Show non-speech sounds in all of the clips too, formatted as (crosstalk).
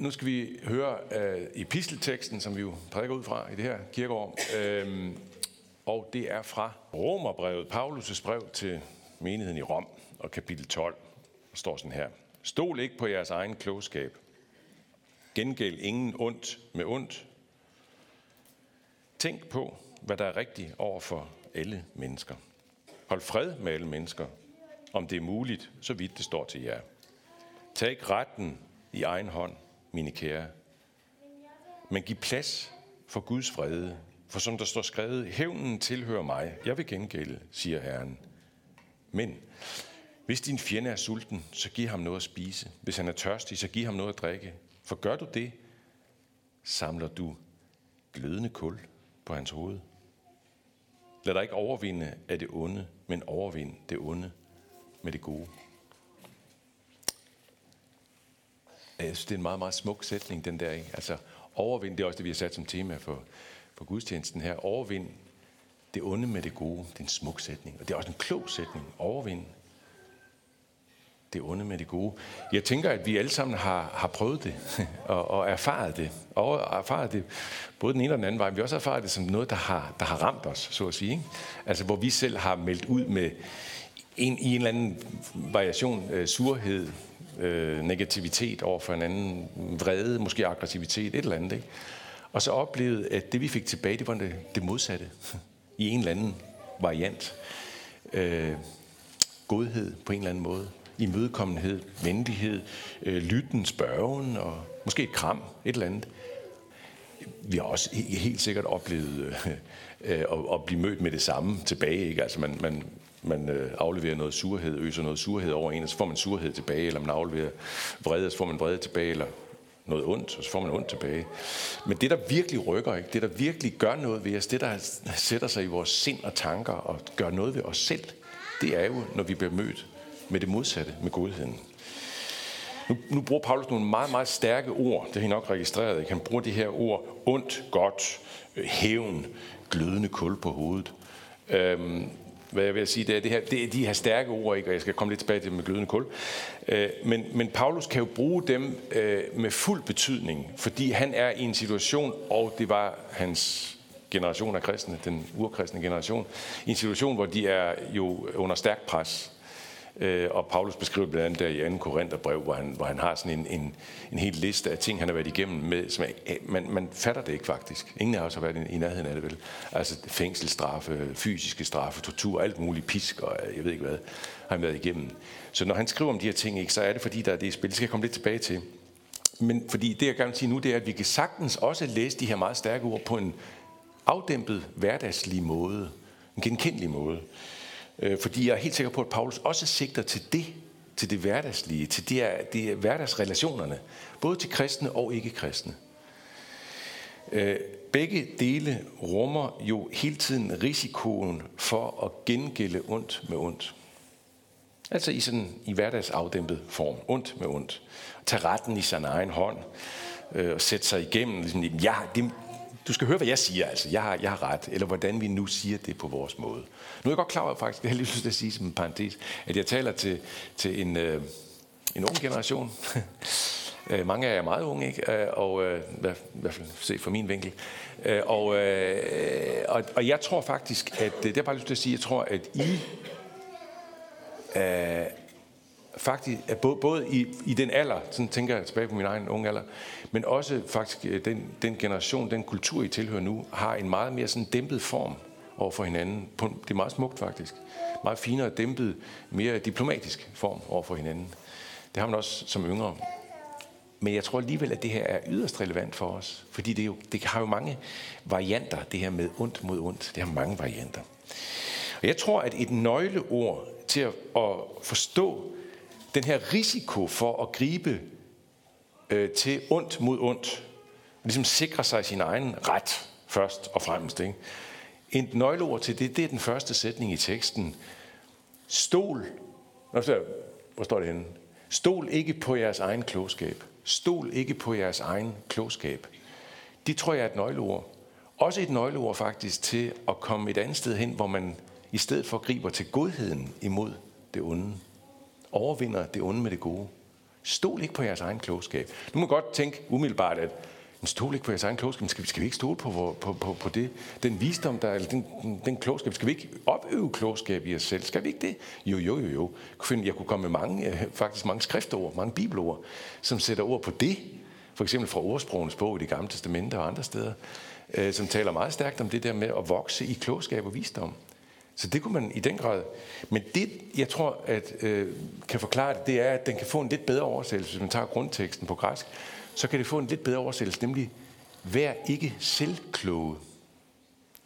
nu skal vi høre øh, epistelteksten, som vi jo prædiker ud fra i det her kirkeår. Øh, og det er fra Romerbrevet, Paulus' brev til menigheden i Rom, og kapitel 12. Der står sådan her. Stol ikke på jeres egen klogskab. Gengæld ingen ondt med ondt. Tænk på, hvad der er rigtigt over for alle mennesker. Hold fred med alle mennesker, om det er muligt, så vidt det står til jer. Tag ikke retten i egen hånd, mine kære. Men giv plads for Guds fred. For som der står skrevet, hævnen tilhører mig. Jeg vil gengælde, siger Herren. Men hvis din fjende er sulten, så giv ham noget at spise. Hvis han er tørstig, så giv ham noget at drikke. For gør du det, samler du glødende kul på hans hoved. Lad dig ikke overvinde af det onde, men overvind det onde med det gode. Øh, jeg synes, det er en meget, meget smuk sætning, den der. Ikke? Altså, overvind, det er også det, vi har sat som tema for, for gudstjenesten her. Overvind det onde med det gode. Det er en smuk sætning. Og det er også en klog sætning. Overvind det onde med det gode. Jeg tænker, at vi alle sammen har, har prøvet det (laughs) og, og erfaret det. Og erfaret det både den ene og den anden vej. Vi har også erfaret det som noget, der har, der har ramt os, så at sige. Ikke? Altså, hvor vi selv har meldt ud med en, i en eller anden variation øh, surhed, øh, negativitet over for en anden, vrede, måske aggressivitet, et eller andet. Ikke? Og så oplevede, at det vi fik tilbage, det var det, det modsatte. I en eller anden variant. Øh, godhed på en eller anden måde. Imødekommenhed, venlighed, øh, lytten, spørgen og måske et kram, et eller andet. Vi har også helt sikkert oplevet øh, øh, at, at blive mødt med det samme tilbage. Ikke? Altså man, man, man øh, afleverer noget surhed, øser noget surhed over en, og så får man surhed tilbage, eller man afleverer vrede, og så får man vrede tilbage, eller noget ondt, og så får man ondt tilbage. Men det, der virkelig rykker, ikke? det, der virkelig gør noget ved os, det, der sætter sig i vores sind og tanker og gør noget ved os selv, det er jo, når vi bliver mødt med det modsatte, med godheden. Nu, nu bruger Paulus nogle meget, meget stærke ord. Det har I nok registreret. Ikke? Han bruger de her ord ondt, godt, øh, hævn, glødende kul på hovedet. Øhm, hvad jeg vil sige, det er, det her, det er de her stærke ord, ikke? og jeg skal komme lidt tilbage til det med glødende kul. Øh, men, men Paulus kan jo bruge dem øh, med fuld betydning, fordi han er i en situation, og det var hans generation af kristne, den urkristne generation, i en situation, hvor de er jo under stærk pres. Øh, og Paulus beskriver blandt andet der i 2. Korintherbrev, hvor han, hvor han har sådan en, en, en hel liste af ting, han har været igennem med, som er, øh, man, man fatter det ikke faktisk. Ingen af os har været i, i nærheden af det vel. Altså fængselsstraffe, fysiske straffe, tortur, alt muligt, pisk og øh, jeg ved ikke hvad, har han været igennem. Så når han skriver om de her ting, ikke, så er det fordi, der er det i spil. Det skal jeg komme lidt tilbage til. Men fordi det, jeg gerne vil sige nu, det er, at vi kan sagtens også læse de her meget stærke ord på en afdæmpet, hverdagslig måde. En genkendelig måde. Øh, fordi jeg er helt sikker på, at Paulus også sigter til det, til det hverdagslige, til det, er, det hverdagsrelationerne, både til kristne og ikke-kristne. Øh, begge dele rummer jo hele tiden risikoen for at gengælde ondt med ondt. Altså i sådan i hverdagsafdæmpet form. Ondt med ondt. Tag retten i sin egen hånd øh, og sætte sig igennem. Ligesom, ja, det, du skal høre, hvad jeg siger, altså. Jeg har, jeg har ret. Eller hvordan vi nu siger det på vores måde. Nu er jeg godt klar over, faktisk, (laughs) det har jeg lige lyst til at sige som en parentes, at jeg taler til, til en, øh, en ung generation. (laughs) Øh, mange af jer er meget unge, ikke? Øh, og øh, i hvert fald se fra min vinkel. Øh, og, øh, og, og jeg tror faktisk, at det er bare lyst til at sige, jeg tror, at I øh, faktisk, at både, både i, i den alder, sådan tænker jeg tilbage på min egen unge alder, men også faktisk øh, den, den generation, den kultur, I tilhører nu, har en meget mere sådan dæmpet form over for hinanden. Det er meget smukt faktisk. Meget finere, dæmpet, mere diplomatisk form over for hinanden. Det har man også som yngre. Men jeg tror alligevel, at det her er yderst relevant for os. Fordi det, er jo, det har jo mange varianter, det her med ondt mod ondt. Det har mange varianter. Og jeg tror, at et nøgleord til at, at forstå den her risiko for at gribe øh, til ondt mod ondt, og ligesom sikre sig sin egen ret først og fremmest. Ikke? En nøgleord til det, det er den første sætning i teksten. Stol, hvor står det henne? Stol ikke på jeres egen klogskab. Stol ikke på jeres egen klogskab. Det tror jeg er et nøgleord. Også et nøgleord faktisk til at komme et andet sted hen, hvor man i stedet for griber til godheden imod det onde overvinder det onde med det gode. Stol ikke på jeres egen klogskab. Nu må godt tænke umiddelbart, at men stol ikke på jeres egen klogskab. Men skal, skal vi ikke stole på, på, på, på det? Den visdom, der, eller den, den klogskab. Skal vi ikke opøve klogskab i os selv? Skal vi ikke det? Jo, jo, jo, jo. Jeg kunne komme med mange, øh, faktisk mange skriftord, mange bibelord, som sætter ord på det. For eksempel fra ordsprogenes bog i det gamle testamente og andre steder, øh, som taler meget stærkt om det der med at vokse i klogskab og visdom. Så det kunne man i den grad. Men det, jeg tror, at øh, kan forklare det, det er, at den kan få en lidt bedre oversættelse, hvis man tager grundteksten på græsk så kan det få en lidt bedre oversættelse, nemlig vær ikke selvkloge.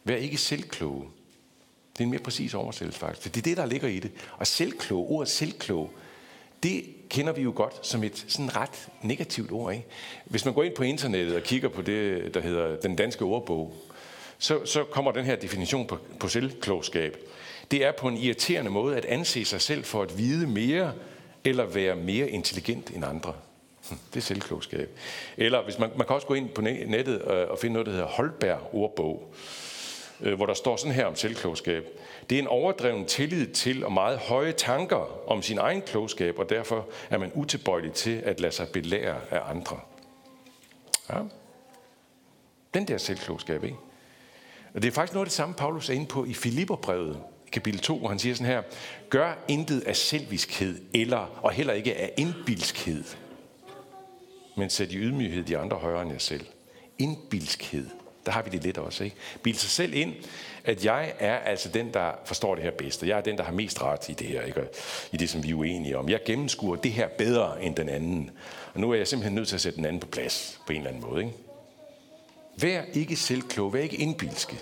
Vær ikke selvkloge. Det er en mere præcis oversættelse faktisk, for det er det, der ligger i det. Og selvklog, ordet selvklog, det kender vi jo godt som et sådan ret negativt ord. Ikke? Hvis man går ind på internettet og kigger på det, der hedder den danske ordbog, så, så kommer den her definition på, på selvklogskab. Det er på en irriterende måde at anse sig selv for at vide mere eller være mere intelligent end andre. Hm, det er selvklogskab. Eller hvis man, man kan også gå ind på nettet øh, og finde noget, der hedder Holberg ordbog, øh, hvor der står sådan her om selvklogskab. Det er en overdreven tillid til og meget høje tanker om sin egen klogskab, og derfor er man utilbøjelig til at lade sig belære af andre. Ja. Den der selvklogskab, ikke? Og det er faktisk noget af det samme, Paulus er inde på i Filipperbrevet, kapitel 2, hvor han siger sådan her, gør intet af selviskhed, eller, og heller ikke af indbilskhed men sæt i ydmyghed de andre højere end jer selv. Indbilskhed. Der har vi det lidt også, ikke? Bild sig selv ind, at jeg er altså den, der forstår det her bedst, og jeg er den, der har mest ret i det her, ikke? i det, som vi er uenige om. Jeg gennemskuer det her bedre end den anden. Og nu er jeg simpelthen nødt til at sætte den anden på plads, på en eller anden måde. Ikke? Vær ikke selvklog, vær ikke indbilske.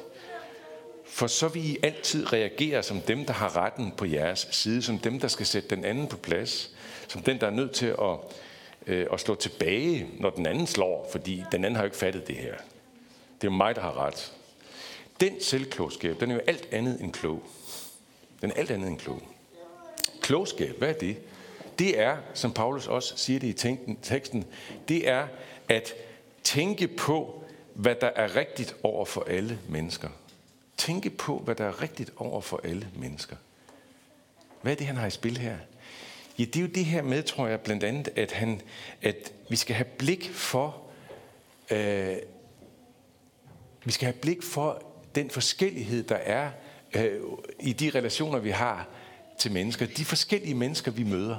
For så vil I altid reagere som dem, der har retten på jeres side, som dem, der skal sætte den anden på plads, som den, der er nødt til at øh, at slå tilbage, når den anden slår, fordi den anden har jo ikke fattet det her. Det er jo mig, der har ret. Den selvklogskab, den er jo alt andet end klog. Den er alt andet end klog. Klogskab, hvad er det? Det er, som Paulus også siger det i teksten, det er at tænke på, hvad der er rigtigt over for alle mennesker. Tænke på, hvad der er rigtigt over for alle mennesker. Hvad er det, han har i spil her? Ja, det er jo det her med, tror jeg, blandt andet, at, han, at vi skal have blik for, øh, vi skal have blik for den forskellighed, der er øh, i de relationer, vi har til mennesker. De forskellige mennesker, vi møder.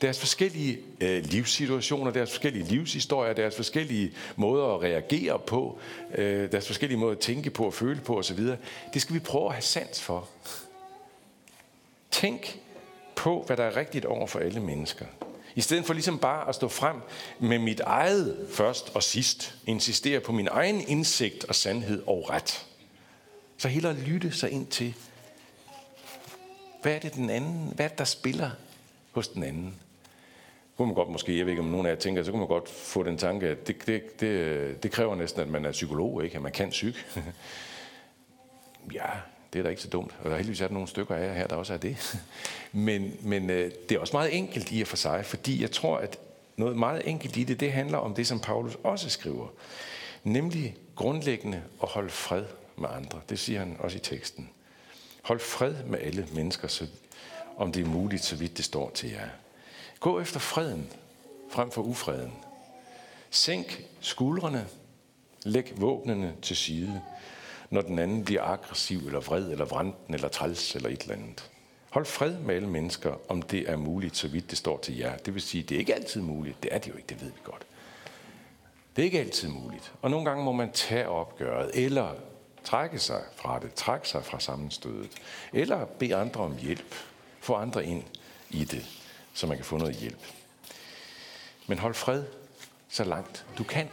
Deres forskellige øh, livssituationer, deres forskellige livshistorier, deres forskellige måder at reagere på, øh, deres forskellige måder at tænke på og føle på osv. Det skal vi prøve at have sans for. Tænk på, hvad der er rigtigt over for alle mennesker. I stedet for ligesom bare at stå frem med mit eget først og sidst, insistere på min egen indsigt og sandhed og ret. Så hellere lytte sig ind til, hvad er det den anden, hvad er det, der spiller hos den anden? Kunne man godt måske, jeg ved ikke om nogen af jer tænker, så kunne man godt få den tanke, at det, det, det, det kræver næsten, at man er psykolog, ikke? at man kan psyk. (laughs) ja, det er da ikke så dumt. Og der heldigvis er der nogle stykker af jer her, der også er det. (laughs) Men, men øh, det er også meget enkelt i og for sig, fordi jeg tror, at noget meget enkelt i det, det handler om det, som Paulus også skriver. Nemlig grundlæggende at holde fred med andre. Det siger han også i teksten. Hold fred med alle mennesker, så, om det er muligt, så vidt det står til jer. Gå efter freden frem for ufreden. Sænk skuldrene. Læg våbnene til side når den anden bliver aggressiv, eller vred, eller vranten, eller træls, eller et eller andet. Hold fred med alle mennesker, om det er muligt, så vidt det står til jer. Det vil sige, det er ikke altid muligt. Det er det jo ikke, det ved vi godt. Det er ikke altid muligt. Og nogle gange må man tage opgøret, eller trække sig fra det, trække sig fra sammenstødet, eller bede andre om hjælp, få andre ind i det, så man kan få noget hjælp. Men hold fred så langt du kan.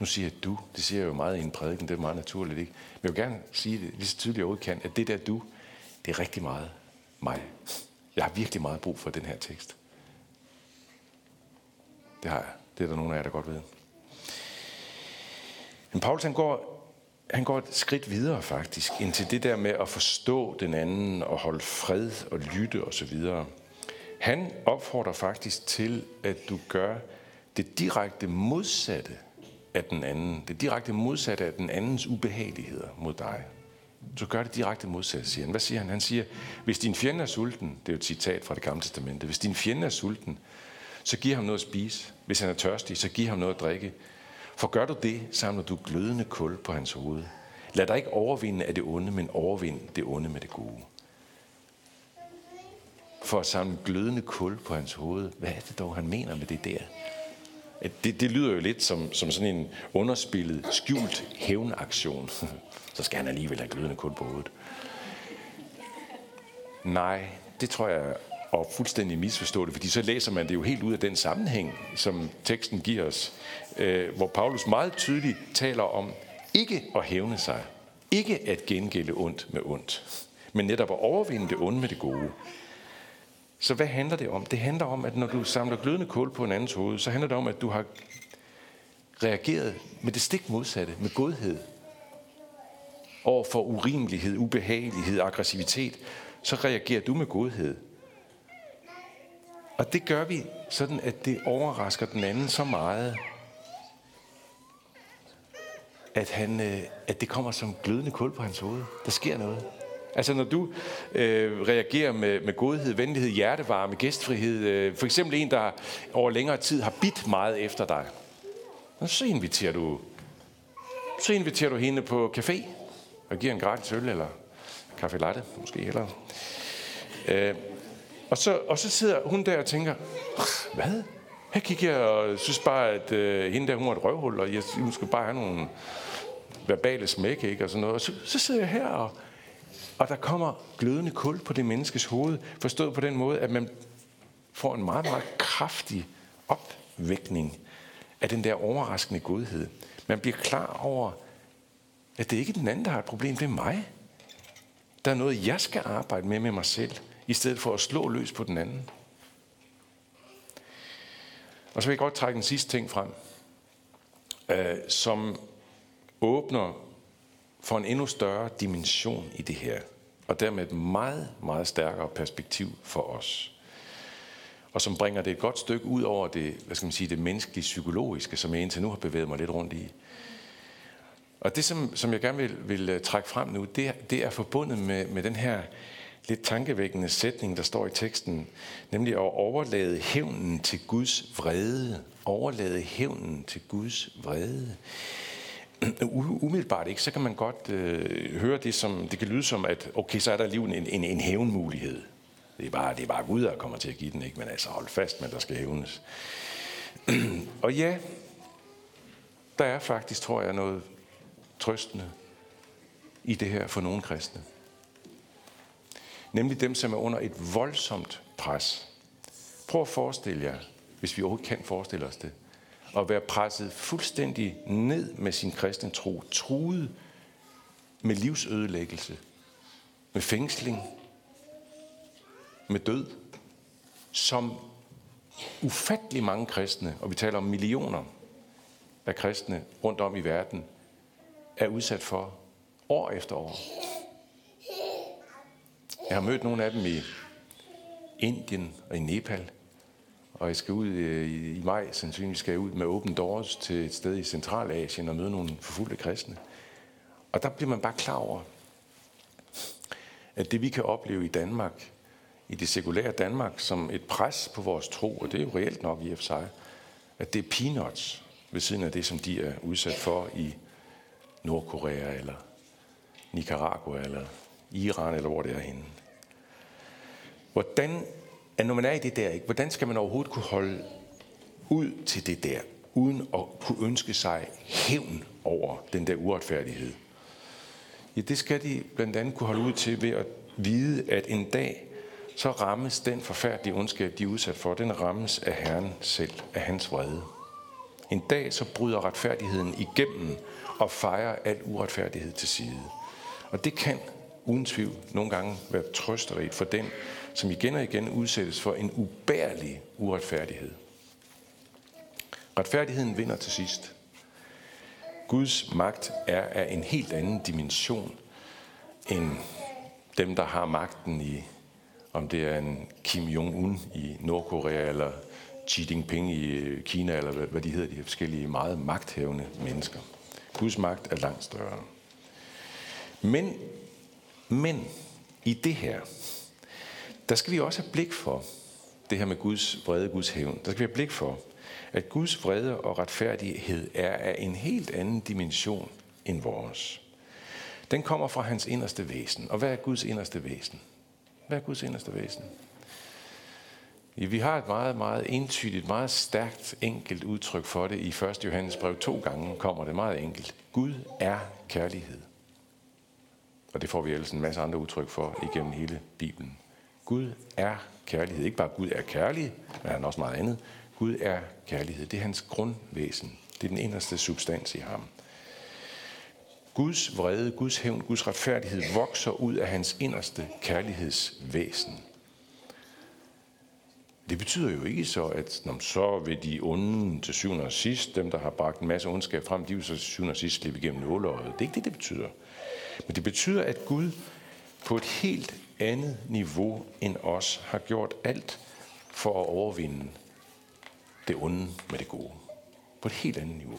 Nu siger jeg du. Det siger jeg jo meget i en prædiken. Det er meget naturligt, ikke? Men jeg vil gerne sige det lige så tydeligt jeg kan, at det der du, det er rigtig meget mig. Jeg har virkelig meget brug for den her tekst. Det har jeg. Det er der nogen af jer, der godt ved. Men Paulus han går, han går et skridt videre faktisk, ind til det der med at forstå den anden og holde fred og lytte osv. Han opfordrer faktisk til, at du gør det direkte modsatte af den anden. Det direkte modsatte af den andens ubehageligheder mod dig. Så gør det direkte modsatte, siger han. Hvad siger han? Han siger, hvis din fjende er sulten, det er jo et citat fra det gamle testamente, hvis din fjende er sulten, så giv ham noget at spise. Hvis han er tørstig, så giv ham noget at drikke. For gør du det, samler du glødende kul på hans hoved. Lad dig ikke overvinde af det onde, men overvind det onde med det gode. For at samle glødende kul på hans hoved. Hvad er det dog, han mener med det der? Det, det lyder jo lidt som, som sådan en underspillet, skjult hævnaktion. (laughs) Så skal han alligevel have glødende kul på hovedet. Nej, det tror jeg og fuldstændig misforstå det, fordi så læser man det jo helt ud af den sammenhæng, som teksten giver os, øh, hvor Paulus meget tydeligt taler om ikke at hævne sig, ikke at gengælde ondt med ondt, men netop at overvinde det onde med det gode. Så hvad handler det om? Det handler om, at når du samler glødende kul på en andens hoved, så handler det om, at du har reageret med det stik modsatte, med godhed, over for urimelighed, ubehagelighed, aggressivitet, så reagerer du med godhed. Og det gør vi sådan, at det overrasker den anden så meget, at, han, øh, at det kommer som glødende kul på hans hoved. Der sker noget. Altså når du øh, reagerer med, med godhed, venlighed, hjertevarme, gæstfrihed, øh, for eksempel en, der over længere tid har bidt meget efter dig, så inviterer du, så inviterer du hende på café og giver en gratis øl eller kaffe latte, måske heller. Øh, og, så, og så sidder hun der og tænker, hvad? Her kigger jeg og synes bare, at øh, hende der, hun var et røvhul, og jeg, hun skulle bare have nogle verbale smæk, ikke? Og sådan noget. Og så, så sidder jeg her, og, og der kommer glødende kul på det menneskes hoved, forstået på den måde, at man får en meget, meget kraftig opvækning af den der overraskende godhed. Man bliver klar over, at det ikke er den anden, der har et problem, det er mig. Der er noget, jeg skal arbejde med med mig selv, i stedet for at slå løs på den anden. Og så vil jeg godt trække en sidste ting frem, øh, som åbner for en endnu større dimension i det her, og dermed et meget, meget stærkere perspektiv for os. Og som bringer det et godt stykke ud over det, hvad skal man sige, det menneskelige psykologiske, som jeg indtil nu har bevæget mig lidt rundt i. Og det, som, som jeg gerne vil, vil øh, trække frem nu, det, det er forbundet med, med den her lidt tankevækkende sætning, der står i teksten, nemlig at overlade hævnen til Guds vrede. Overlade hævnen til Guds vrede. (clears throat) Umiddelbart ikke, så kan man godt øh, høre det som, det kan lyde som, at okay, så er der alligevel en, en, en hævnmulighed. Det er, bare, det er bare Gud, der kommer til at give den, ikke? Men altså hold fast, men der skal hævnes. (clears throat) og ja, der er faktisk, tror jeg, noget trøstende i det her for nogle kristne. Nemlig dem, som er under et voldsomt pres. Prøv at forestille jer, hvis vi overhovedet kan forestille os det, at være presset fuldstændig ned med sin kristne tro, truet med livsødelæggelse, med fængsling, med død, som ufattelig mange kristne, og vi taler om millioner af kristne rundt om i verden, er udsat for år efter år. Jeg har mødt nogle af dem i Indien og i Nepal, og jeg skal ud øh, i, i maj, sandsynligvis skal jeg ud med Open Doors til et sted i Centralasien og møde nogle forfulgte kristne. Og der bliver man bare klar over, at det vi kan opleve i Danmark, i det sekulære Danmark, som et pres på vores tro, og det er jo reelt nok i og for sig, at det er peanuts ved siden af det, som de er udsat for i Nordkorea eller Nicaragua eller Iran eller hvor det er henne. Hvordan, at når man er i det der, ikke, hvordan skal man overhovedet kunne holde ud til det der, uden at kunne ønske sig hævn over den der uretfærdighed? Ja, det skal de blandt andet kunne holde ud til ved at vide, at en dag, så rammes den forfærdelige ondskab, de er udsat for, den rammes af Herren selv, af hans vrede. En dag så bryder retfærdigheden igennem og fejrer al uretfærdighed til side. Og det kan uden tvivl nogle gange være trøsterigt for den, som igen og igen udsættes for en ubærlig uretfærdighed. Retfærdigheden vinder til sidst. Guds magt er af en helt anden dimension end dem, der har magten i, om det er en Kim Jong-un i Nordkorea, eller Xi Jinping i øh, Kina, eller hvad de hedder, de forskellige meget magthævende mennesker. Guds magt er langt større. Men, men i det her, der skal vi også have blik for, det her med Guds vrede, Guds hævn, der skal vi have blik for, at Guds vrede og retfærdighed er af en helt anden dimension end vores. Den kommer fra hans inderste væsen. Og hvad er Guds inderste væsen? Hvad er Guds inderste væsen? Ja, vi har et meget, meget entydigt, meget stærkt, enkelt udtryk for det. I 1. Johannes brev to gange kommer det meget enkelt. Gud er kærlighed. Og det får vi ellers en masse andre udtryk for igennem hele Bibelen. Gud er kærlighed. Ikke bare Gud er kærlig, men han er også meget andet. Gud er kærlighed. Det er hans grundvæsen. Det er den inderste substans i ham. Guds vrede, Guds hævn, Guds retfærdighed vokser ud af hans inderste kærlighedsvæsen. Det betyder jo ikke så, at når så vil de onde til syvende og sidst, dem der har bragt en masse ondskab frem, de vil så til syvende og sidst slippe igennem nåleøjet. Det er ikke det, det betyder. Men det betyder, at Gud på et helt andet niveau end os har gjort alt for at overvinde det onde med det gode. På et helt andet niveau.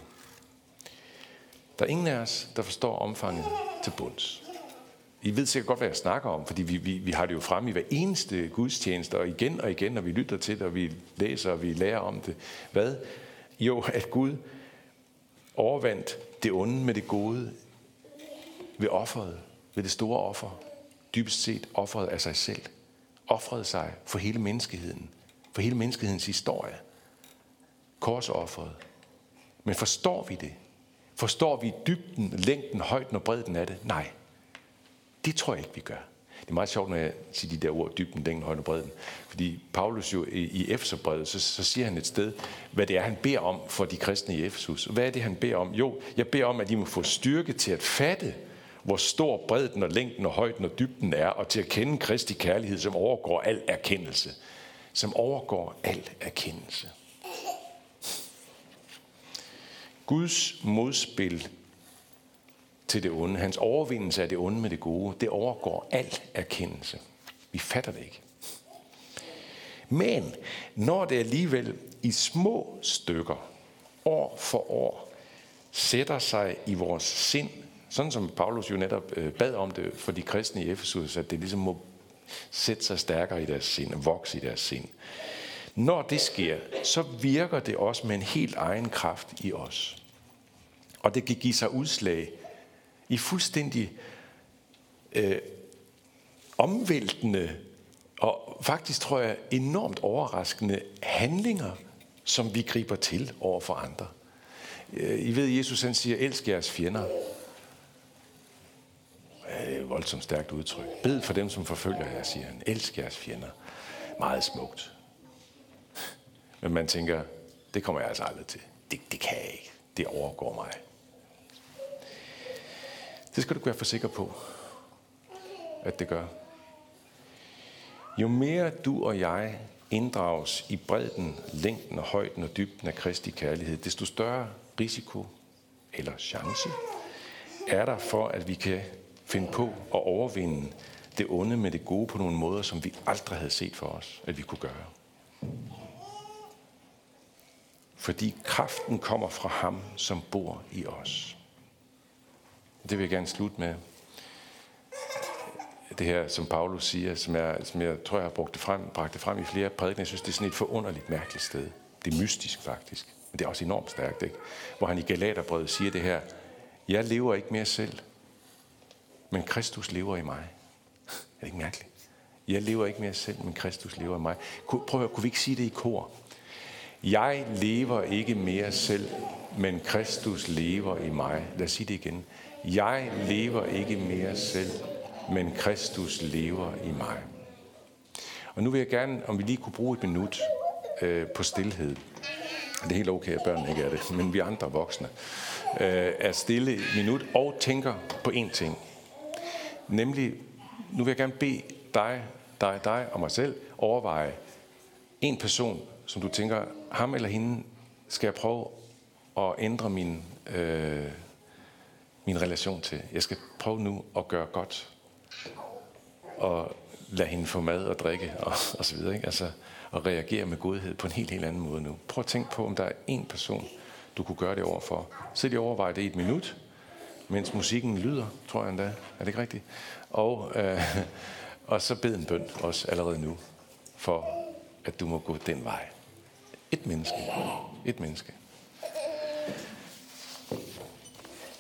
Der er ingen af os, der forstår omfanget til bunds. I ved sikkert godt, hvad jeg snakker om, fordi vi, vi, vi har det jo frem i hver eneste gudstjeneste, og igen og igen, når vi lytter til det, og vi læser, og vi lærer om det. Hvad? Jo, at Gud overvandt det onde med det gode ved offeret, ved det store offer. Dybest set offeret af sig selv. Offrede sig for hele menneskeheden. For hele menneskehedens historie. Korsofferet. Men forstår vi det? Forstår vi dybden, længden, højden og bredden af det? Nej. Det tror jeg ikke, vi gør. Det er meget sjovt, når jeg siger de der ord, dybden, længden, højden og bredden. Fordi Paulus jo i, i Efeserbrevet, så, så siger han et sted, hvad det er, han beder om for de kristne i Efesus. Hvad er det, han beder om? Jo, jeg beder om, at de må få styrke til at fatte, hvor stor bredden og længden og højden og dybden er, og til at kende Kristi kærlighed, som overgår al erkendelse. Som overgår al erkendelse. Guds modspil til det onde, hans overvindelse af det onde med det gode, det overgår al erkendelse. Vi fatter det ikke. Men når det alligevel i små stykker, år for år, sætter sig i vores sind, sådan som Paulus jo netop øh, bad om det for de kristne i Efesus, at det ligesom må sætte sig stærkere i deres sind, vokse i deres sind. Når det sker, så virker det også med en helt egen kraft i os. Og det kan give sig udslag i fuldstændig øh, omvæltende og faktisk tror jeg enormt overraskende handlinger, som vi griber til over for andre. Øh, I ved, Jesus han siger, elsk jeres fjender. Et voldsomt stærkt udtryk. Bed for dem, som forfølger jer, siger han. Elsk jeres fjender. Meget smukt. Men man tænker, det kommer jeg altså aldrig til. Det, det kan jeg ikke. Det overgår mig. Det skal du være for sikker på, at det gør. Jo mere du og jeg inddrages i bredden, længden og højden og dybden af Kristi kærlighed, desto større risiko eller chance er der for, at vi kan finde på at overvinde det onde med det gode på nogle måder, som vi aldrig havde set for os, at vi kunne gøre. Fordi kraften kommer fra ham, som bor i os. Det vil jeg gerne slutte med. Det her, som Paulus siger, som jeg, som jeg tror, jeg har brugt det frem, bragt det frem i flere prædikener. Jeg synes, det er sådan et forunderligt mærkeligt sted. Det er mystisk faktisk, men det er også enormt stærkt. Ikke? Hvor han i Galaterbrevet siger det her. Jeg lever ikke mere selv, men Kristus lever i mig. Er det ikke mærkeligt? Jeg lever ikke mere selv, men Kristus lever i mig. Prøv at høre, kunne vi ikke sige det i kor? Jeg lever ikke mere selv, men Kristus lever i mig. Lad os sige det igen. Jeg lever ikke mere selv, men Kristus lever i mig. Og nu vil jeg gerne, om vi lige kunne bruge et minut øh, på stillhed. Det er helt okay, at børnene ikke er det, men vi andre voksne øh, er stille et minut og tænker på én ting. Nemlig, nu vil jeg gerne bede dig, dig, dig og mig selv overveje en person, som du tænker, ham eller hende skal jeg prøve at ændre min øh, min relation til. Jeg skal prøve nu at gøre godt. Og lade hende få mad og drikke og, og så videre. Ikke? Altså og reagere med godhed på en helt, helt anden måde nu. Prøv at tænke på, om der er en person, du kunne gøre det overfor. Sid i overvej det i et minut, mens musikken lyder, tror jeg endda. Er det ikke rigtigt? Og, øh, (laughs) og så bed en bøn også allerede nu for at du må gå den vej. Et menneske. Et menneske.